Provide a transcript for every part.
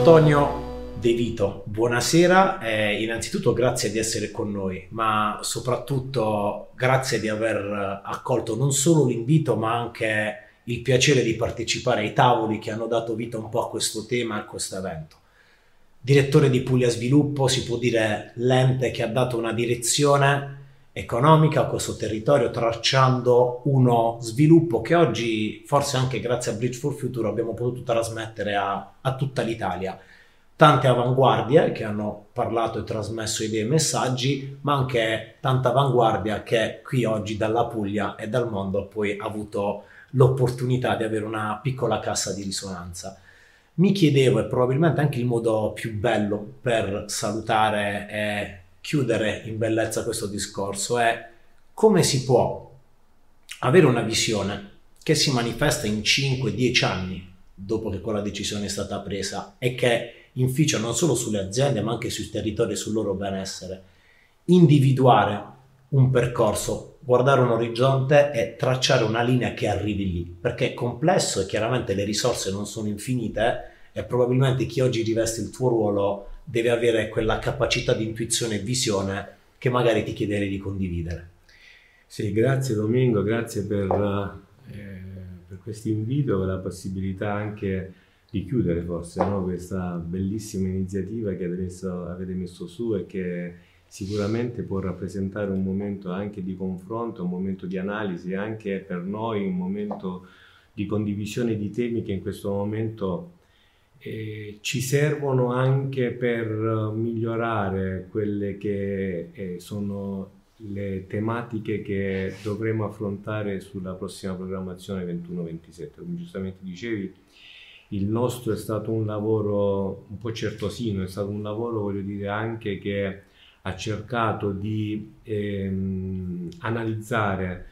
Antonio De Vito, buonasera. Eh, innanzitutto grazie di essere con noi, ma soprattutto grazie di aver accolto non solo l'invito, ma anche il piacere di partecipare ai tavoli che hanno dato vita un po' a questo tema, a questo evento. Direttore di Puglia Sviluppo, si può dire l'ente che ha dato una direzione economica questo territorio, tracciando uno sviluppo che oggi, forse anche grazie a Bridge for Future, abbiamo potuto trasmettere a, a tutta l'Italia tante avanguardie che hanno parlato e trasmesso idee e messaggi, ma anche tanta avanguardia che qui oggi dalla Puglia e dal mondo poi ha avuto l'opportunità di avere una piccola cassa di risonanza. Mi chiedevo, e probabilmente anche il modo più bello per salutare e chiudere in bellezza questo discorso, è come si può avere una visione che si manifesta in 5-10 anni dopo che quella decisione è stata presa e che inficia non solo sulle aziende ma anche sui territori e sul loro benessere. Individuare un percorso, guardare un orizzonte e tracciare una linea che arrivi lì, perché è complesso e chiaramente le risorse non sono infinite e probabilmente chi oggi riveste il tuo ruolo deve avere quella capacità di intuizione e visione che magari ti chiederei di condividere. Sì, grazie Domingo, grazie per, eh, per questo invito, per la possibilità anche di chiudere forse no? questa bellissima iniziativa che adesso avete messo su e che sicuramente può rappresentare un momento anche di confronto, un momento di analisi, anche per noi un momento di condivisione di temi che in questo momento eh, ci servono anche per migliorare quelle che eh, sono le tematiche che dovremo affrontare sulla prossima programmazione 21-27. Come giustamente dicevi, il nostro è stato un lavoro un po' certosino, è stato un lavoro, voglio dire, anche che ha cercato di ehm, analizzare.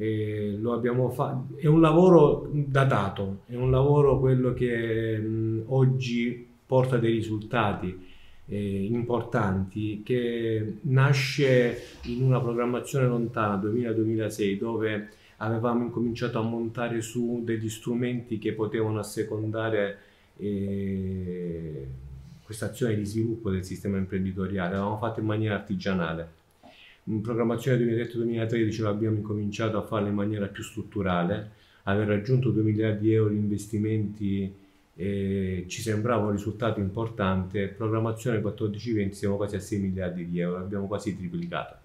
Eh, lo abbiamo fatto, è un lavoro datato, è un lavoro quello che mh, oggi porta dei risultati eh, importanti, che nasce in una programmazione lontana, 2000-2006, dove avevamo incominciato a montare su degli strumenti che potevano assecondare eh, questa azione di sviluppo del sistema imprenditoriale, l'avevamo fatto in maniera artigianale. In programmazione 2007-2013 l'abbiamo incominciato a farlo in maniera più strutturale, aver raggiunto 2 miliardi di euro di investimenti eh, ci sembrava un risultato importante, programmazione 14-20 siamo quasi a 6 miliardi di euro, abbiamo quasi triplicato.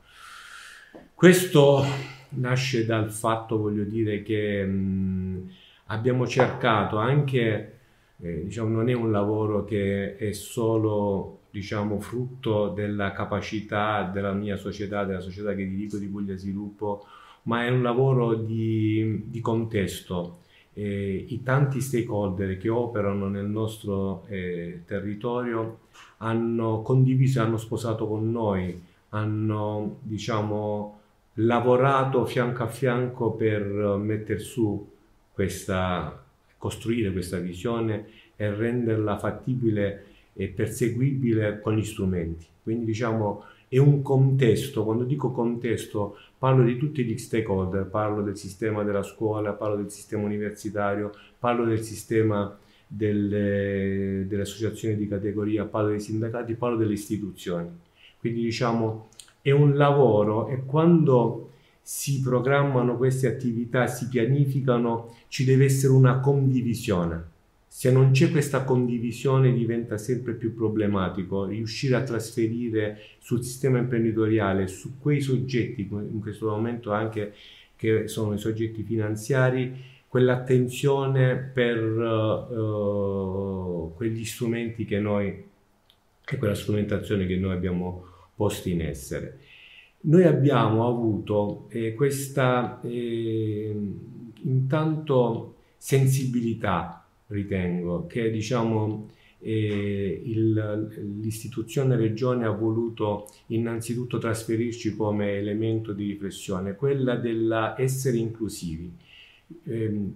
Questo nasce dal fatto, voglio dire, che mh, abbiamo cercato anche, eh, diciamo, non è un lavoro che è solo, diciamo, frutto della capacità della mia società, della società che dirigo di Puglia Sviluppo, ma è un lavoro di, di contesto. Eh, I tanti stakeholder che operano nel nostro eh, territorio hanno condiviso, hanno sposato con noi, hanno, diciamo, lavorato fianco a fianco per mettere su questa, costruire questa visione e renderla fattibile e perseguibile con gli strumenti. Quindi diciamo è un contesto, quando dico contesto parlo di tutti gli stakeholder, parlo del sistema della scuola, parlo del sistema universitario, parlo del sistema delle, delle associazioni di categoria, parlo dei sindacati, parlo delle istituzioni. Quindi diciamo è un lavoro e quando si programmano queste attività, si pianificano, ci deve essere una condivisione. Se non c'è questa condivisione diventa sempre più problematico riuscire a trasferire sul sistema imprenditoriale, su quei soggetti, in questo momento anche che sono i soggetti finanziari, quell'attenzione per uh, quegli strumenti che noi e quella strumentazione che noi abbiamo posti in essere. Noi abbiamo avuto eh, questa eh, intanto sensibilità, ritengo, che diciamo eh, il, l'istituzione regione ha voluto innanzitutto trasferirci come elemento di riflessione, quella dell'essere inclusivi, ehm,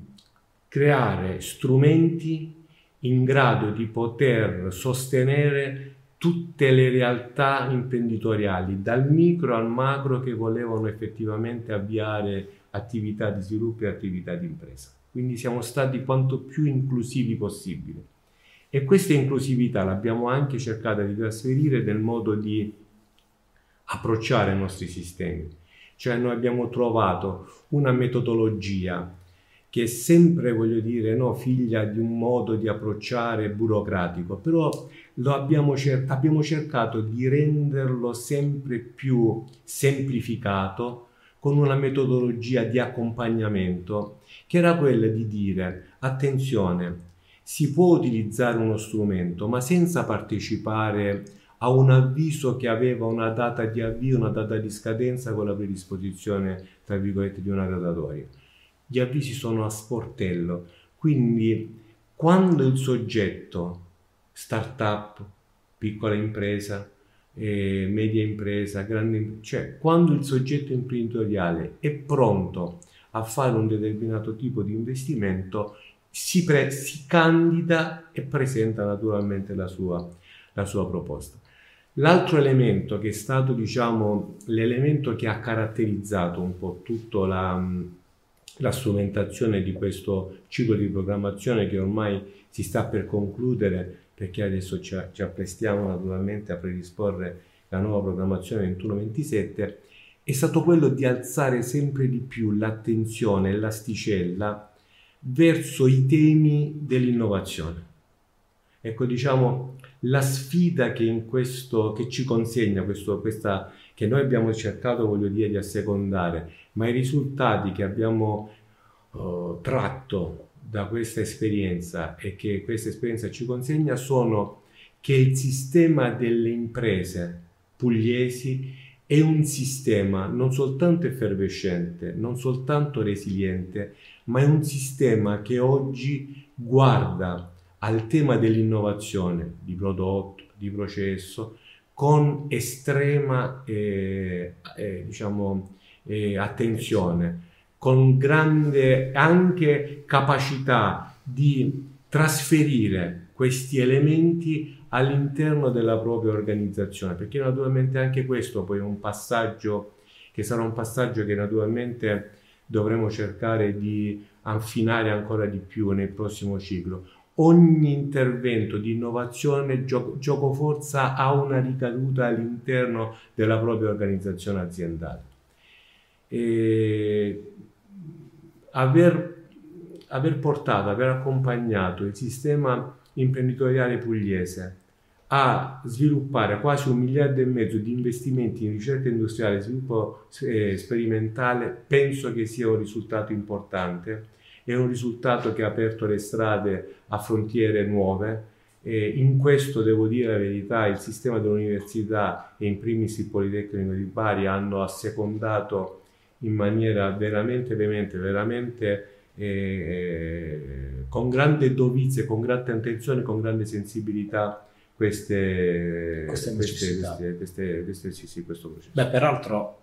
creare strumenti in grado di poter sostenere tutte le realtà imprenditoriali, dal micro al macro, che volevano effettivamente avviare attività di sviluppo e attività di impresa. Quindi siamo stati quanto più inclusivi possibile. E questa inclusività l'abbiamo anche cercata di trasferire nel modo di approcciare i nostri sistemi. Cioè noi abbiamo trovato una metodologia che è sempre, voglio dire, no, figlia di un modo di approcciare burocratico, però abbiamo, cer- abbiamo cercato di renderlo sempre più semplificato con una metodologia di accompagnamento che era quella di dire attenzione, si può utilizzare uno strumento ma senza partecipare a un avviso che aveva una data di avvio, una data di scadenza con la predisposizione, tra virgolette, di una gradatoria. Gli avvisi sono a sportello, quindi quando il soggetto, startup, piccola impresa, eh, media impresa, grande, cioè quando il soggetto imprenditoriale è pronto a fare un determinato tipo di investimento, si, pre- si candida e presenta naturalmente la sua, la sua proposta. L'altro elemento che è stato, diciamo, l'elemento che ha caratterizzato un po' tutta la, la strumentazione di questo ciclo di programmazione che ormai si sta per concludere perché adesso ci, ci apprestiamo naturalmente a predisporre la nuova programmazione 21-27, è stato quello di alzare sempre di più l'attenzione e l'asticella verso i temi dell'innovazione. Ecco, diciamo, la sfida che, questo, che ci consegna questo, questa, che noi abbiamo cercato, voglio dire, di assecondare, ma i risultati che abbiamo uh, tratto da questa esperienza e che questa esperienza ci consegna sono che il sistema delle imprese pugliesi è un sistema non soltanto effervescente, non soltanto resiliente, ma è un sistema che oggi guarda al tema dell'innovazione di prodotto, di processo, con estrema eh, eh, diciamo, eh, attenzione, con grande anche capacità di trasferire questi elementi all'interno della propria organizzazione, perché naturalmente anche questo poi è un passaggio che sarà un passaggio che naturalmente dovremo cercare di affinare ancora di più nel prossimo ciclo ogni intervento di innovazione gioco, forza ha una ricaduta all'interno della propria organizzazione aziendale. E aver, aver portato, aver accompagnato il sistema imprenditoriale pugliese a sviluppare quasi un miliardo e mezzo di investimenti in ricerca industriale e sviluppo eh, sperimentale, penso che sia un risultato importante è un risultato che ha aperto le strade a frontiere nuove. E in questo devo dire la verità, il sistema dell'università e in primis il Politecnico di Bari hanno assecondato in maniera veramente veemente, veramente eh, con grande dovizia, con grande attenzione, con grande sensibilità queste, queste, queste, queste, queste, queste sì, sì, questo processo. Beh, peraltro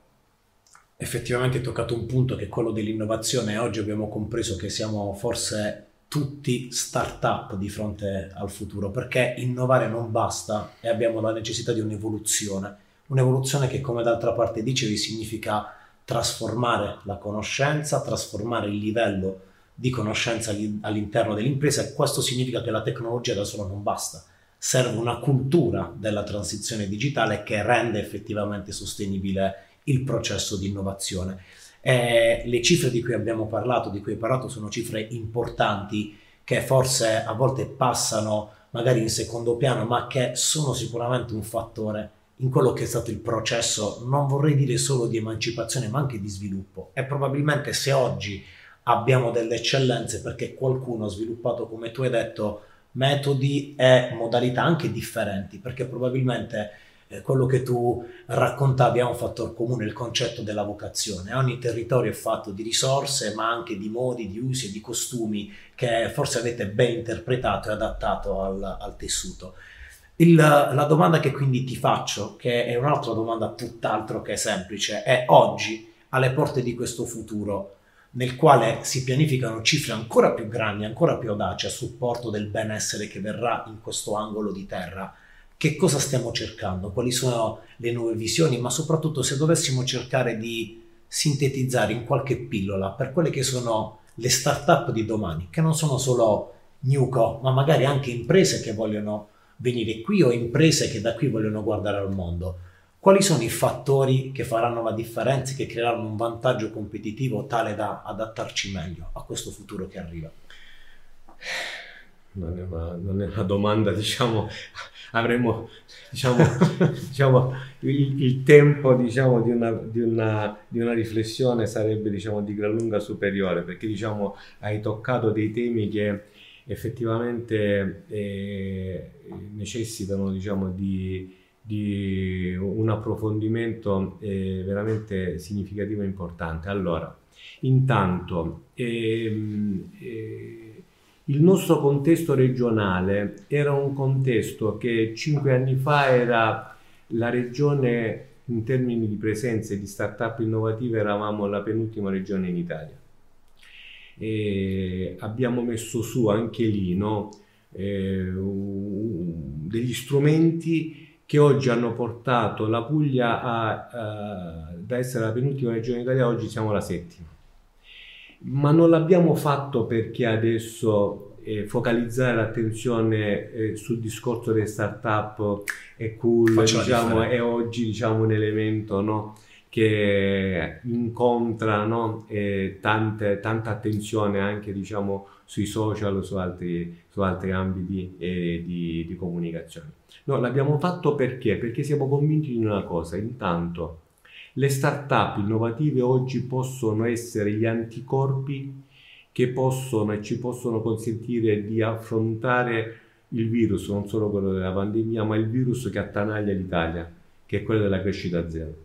effettivamente hai toccato un punto che è quello dell'innovazione. Oggi abbiamo compreso che siamo forse tutti start-up di fronte al futuro, perché innovare non basta e abbiamo la necessità di un'evoluzione. Un'evoluzione che, come d'altra parte dicevi, significa trasformare la conoscenza, trasformare il livello di conoscenza all'interno dell'impresa e questo significa che la tecnologia da sola non basta. Serve una cultura della transizione digitale che rende effettivamente sostenibile il processo di innovazione. Eh, le cifre di cui abbiamo parlato, di cui hai parlato, sono cifre importanti che forse a volte passano magari in secondo piano, ma che sono sicuramente un fattore in quello che è stato il processo, non vorrei dire solo di emancipazione, ma anche di sviluppo. E probabilmente se oggi abbiamo delle eccellenze perché qualcuno ha sviluppato, come tu hai detto, metodi e modalità anche differenti, perché probabilmente eh, quello che tu raccontavi ha un fattore comune, il concetto della vocazione. Ogni territorio è fatto di risorse, ma anche di modi, di usi e di costumi che forse avete ben interpretato e adattato al, al tessuto. Il, la domanda che quindi ti faccio, che è un'altra domanda tutt'altro che semplice, è oggi alle porte di questo futuro nel quale si pianificano cifre ancora più grandi, ancora più audaci a supporto del benessere che verrà in questo angolo di terra che cosa stiamo cercando, quali sono le nuove visioni, ma soprattutto se dovessimo cercare di sintetizzare in qualche pillola per quelle che sono le start-up di domani, che non sono solo Newco, ma magari anche imprese che vogliono venire qui o imprese che da qui vogliono guardare al mondo. Quali sono i fattori che faranno la differenza e che creeranno un vantaggio competitivo tale da adattarci meglio a questo futuro che arriva? Non è una, non è una domanda, diciamo, avremo diciamo, diciamo, il, il, tempo diciamo, di, una, di, una, di, una, riflessione sarebbe diciamo, di gran lunga superiore perché diciamo, hai toccato dei temi che effettivamente eh, necessitano diciamo, di, di, un approfondimento eh, veramente significativo e importante. Allora, intanto, ehm, eh, il nostro contesto regionale era un contesto che cinque anni fa era la regione in termini di presenze di start-up innovative, eravamo la penultima regione in Italia. E abbiamo messo su anche lì no, eh, degli strumenti che oggi hanno portato la Puglia a, a, da essere la penultima regione in Italia, oggi siamo la settima. Ma non l'abbiamo fatto perché adesso eh, focalizzare l'attenzione eh, sul discorso delle start-up è cool, diciamo, è oggi diciamo, un elemento no, che incontra no, eh, tante, tanta attenzione anche diciamo, sui social, su altri, su altri ambiti eh, di, di comunicazione. No, l'abbiamo fatto perché? Perché siamo convinti di una cosa, intanto le start-up innovative oggi possono essere gli anticorpi che possono e ci possono consentire di affrontare il virus, non solo quello della pandemia, ma il virus che attanaglia l'Italia, che è quello della crescita zero.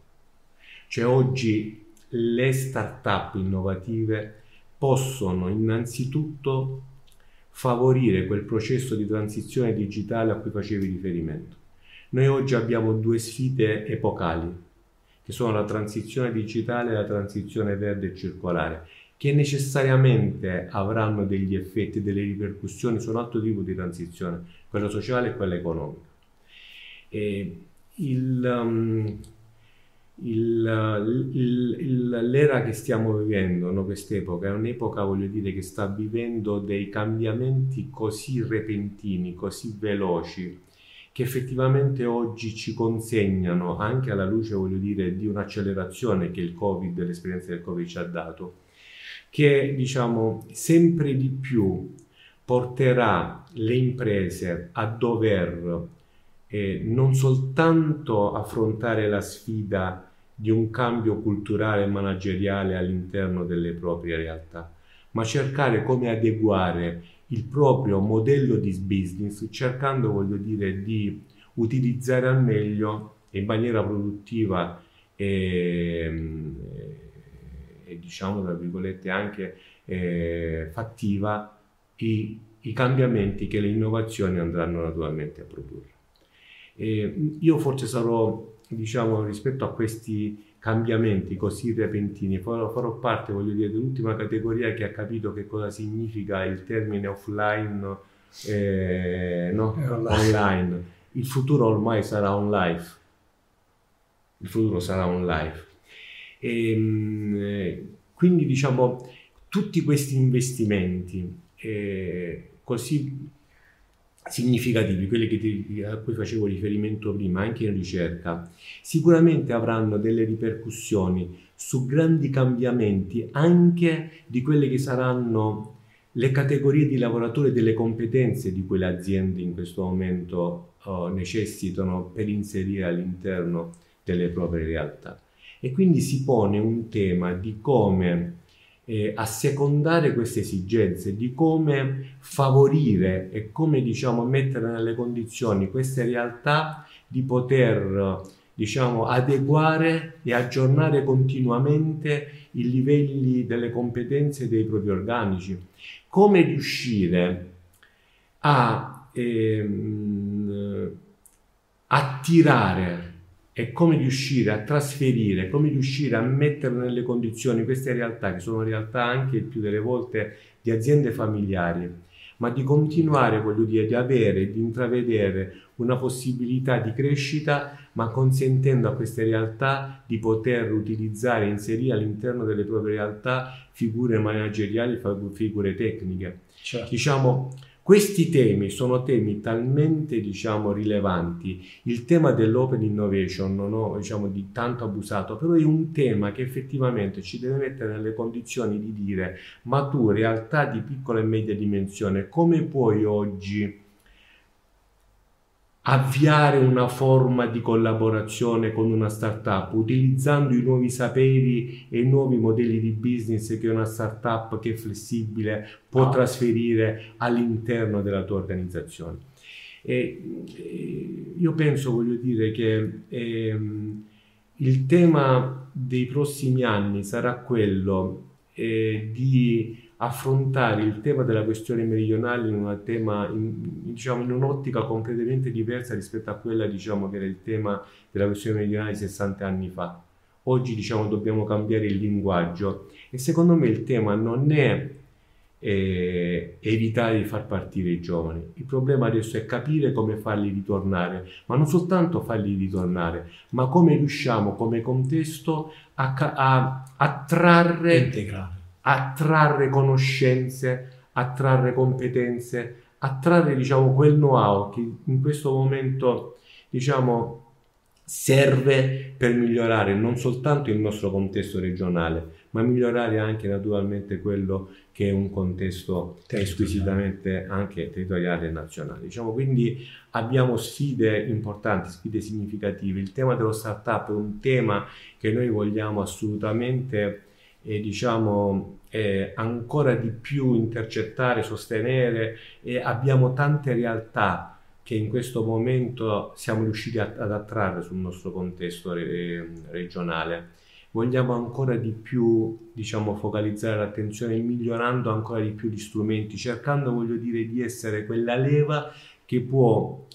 Cioè oggi le start-up innovative possono innanzitutto favorire quel processo di transizione digitale a cui facevi riferimento. Noi oggi abbiamo due sfide epocali che sono la transizione digitale e la transizione verde e circolare, che necessariamente avranno degli effetti, delle ripercussioni su un altro tipo di transizione, quella sociale e quella economica. E il, um, il, il, l'era che stiamo vivendo, no, quest'epoca, è un'epoca, voglio dire, che sta vivendo dei cambiamenti così repentini, così veloci, che effettivamente oggi ci consegnano, anche alla luce, voglio dire, di un'accelerazione che il Covid, l'esperienza del Covid ci ha dato, che diciamo sempre di più porterà le imprese a dover eh, non soltanto affrontare la sfida di un cambio culturale e manageriale all'interno delle proprie realtà, ma cercare come adeguare il proprio modello di business cercando, voglio dire, di utilizzare al meglio in maniera produttiva e, e diciamo, tra virgolette, anche eh, fattiva i, i, cambiamenti che le innovazioni andranno naturalmente a produrre. E io forse sarò, diciamo, rispetto a questi cambiamenti così repentini. Farò, farò, parte, voglio dire, dell'ultima categoria che ha capito che cosa significa il termine offline, eh, no? online. online. Il futuro ormai sarà on life. Il futuro sarà on life. E, ehm, quindi diciamo tutti questi investimenti eh, così significativi, quelli ti, a cui facevo riferimento prima, anche in ricerca, sicuramente avranno delle ripercussioni su grandi cambiamenti anche di quelle che saranno le categorie di lavoratori e delle competenze di quelle aziende in questo momento oh, necessitano per inserire all'interno delle proprie realtà. E quindi si pone un tema di come eh, assecondare queste esigenze, di come favorire e come diciamo mettere nelle condizioni queste realtà di poter diciamo adeguare e aggiornare continuamente i livelli delle competenze dei propri organici, come riuscire a ehm, attirare è come riuscire a trasferire, come riuscire a mettere nelle condizioni queste realtà, che sono realtà anche il più delle volte di aziende familiari, ma di continuare, voglio dire, di avere, di intravedere una possibilità di crescita, ma consentendo a queste realtà di poter utilizzare e inserire all'interno delle proprie realtà figure manageriali, figure tecniche. Certo. Diciamo, Questi temi sono temi talmente diciamo, rilevanti, il tema dell'open innovation non ho diciamo, di tanto abusato, però è un tema che effettivamente ci deve mettere nelle condizioni di dire ma tu realtà di piccola e media dimensione come puoi oggi avviare una forma di collaborazione con una startup utilizzando i nuovi saperi e i nuovi modelli di business che una startup che è flessibile può ah. trasferire all'interno della tua organizzazione. E, e io penso, voglio dire, che eh, il tema dei prossimi anni sarà quello eh, di affrontare il tema della questione meridionale in, tema, in, diciamo, in un'ottica completamente diversa rispetto a quella diciamo, che era il tema della questione meridionale 60 anni fa. Oggi diciamo, dobbiamo cambiare il linguaggio e secondo me il tema non è eh, evitare di far partire i giovani. Il problema adesso è capire come farli ritornare, ma non soltanto farli ritornare, ma come riusciamo come contesto a, a, a trarre integrare attrarre conoscenze, attrarre competenze, attrarre diciamo quel know-how che in questo momento diciamo serve per migliorare non soltanto il nostro contesto regionale, ma migliorare anche naturalmente quello che è un contesto squisitamente anche territoriale e nazionale. Diciamo, quindi abbiamo sfide importanti, sfide significative. Il tema dello startup è un tema che noi vogliamo assolutamente e diciamo eh, ancora di più intercettare, sostenere e abbiamo tante realtà che in questo momento siamo riusciti a, ad attrarre sul nostro contesto re, regionale. Vogliamo ancora di più diciamo, focalizzare l'attenzione migliorando ancora di più gli strumenti, cercando, voglio dire, di essere quella leva che può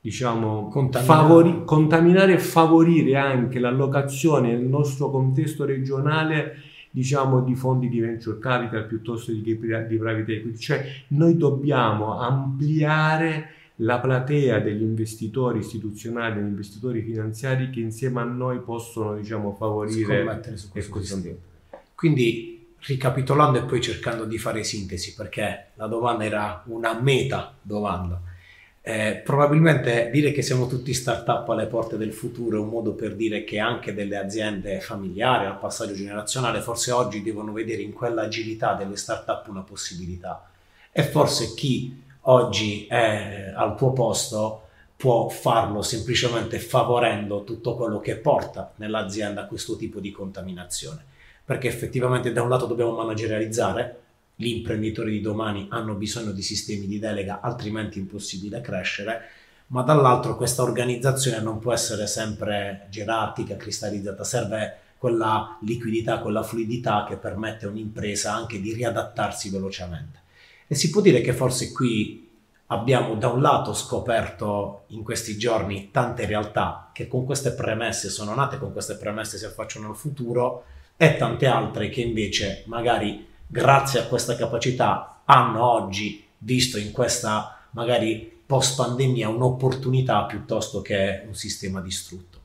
diciamo, contaminare. Favori, contaminare e favorire anche l'allocazione nel nostro contesto regionale diciamo di fondi di venture capital piuttosto di, di private equity, cioè noi dobbiamo ampliare la platea degli investitori istituzionali, degli investitori finanziari che insieme a noi possono diciamo favorire su questo Quindi ricapitolando e poi cercando di fare sintesi perché la domanda era una meta domanda eh, probabilmente dire che siamo tutti start-up alle porte del futuro è un modo per dire che anche delle aziende familiari al passaggio generazionale forse oggi devono vedere in quella agilità delle start-up una possibilità. E forse chi oggi è al tuo posto può farlo semplicemente favorendo tutto quello che porta nell'azienda a questo tipo di contaminazione. Perché effettivamente da un lato dobbiamo managerializzare gli imprenditori di domani hanno bisogno di sistemi di delega, altrimenti è impossibile crescere, ma dall'altro questa organizzazione non può essere sempre gerarchica, cristallizzata, serve quella liquidità, quella fluidità che permette a un'impresa anche di riadattarsi velocemente. E si può dire che forse qui abbiamo da un lato scoperto in questi giorni tante realtà che con queste premesse sono nate, con queste premesse si affacciano al futuro e tante altre che invece magari grazie a questa capacità hanno oggi visto in questa magari post pandemia un'opportunità piuttosto che un sistema distrutto.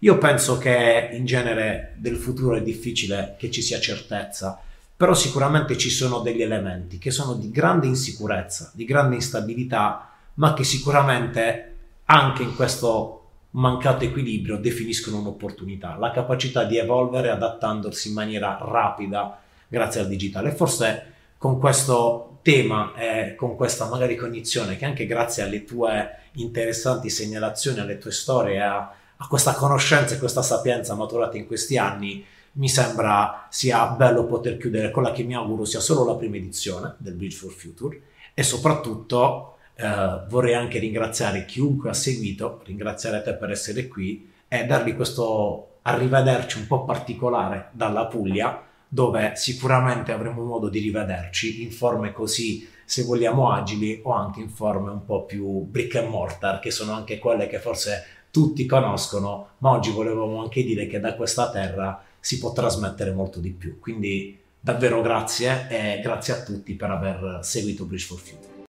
Io penso che in genere del futuro è difficile che ci sia certezza, però sicuramente ci sono degli elementi che sono di grande insicurezza, di grande instabilità, ma che sicuramente anche in questo mancato equilibrio definiscono un'opportunità, la capacità di evolvere adattandosi in maniera rapida grazie al digitale. forse con questo tema e con questa magari cognizione che anche grazie alle tue interessanti segnalazioni, alle tue storie, a, a questa conoscenza e questa sapienza maturata in questi anni, mi sembra sia bello poter chiudere quella che mi auguro sia solo la prima edizione del Bridge for Future e soprattutto eh, vorrei anche ringraziare chiunque ha seguito, ringraziare te per essere qui e dargli questo arrivederci un po' particolare dalla Puglia dove sicuramente avremo modo di rivederci in forme così, se vogliamo, agili o anche in forme un po' più brick and mortar, che sono anche quelle che forse tutti conoscono, ma oggi volevamo anche dire che da questa terra si può trasmettere molto di più. Quindi davvero grazie e grazie a tutti per aver seguito Bridge for Future.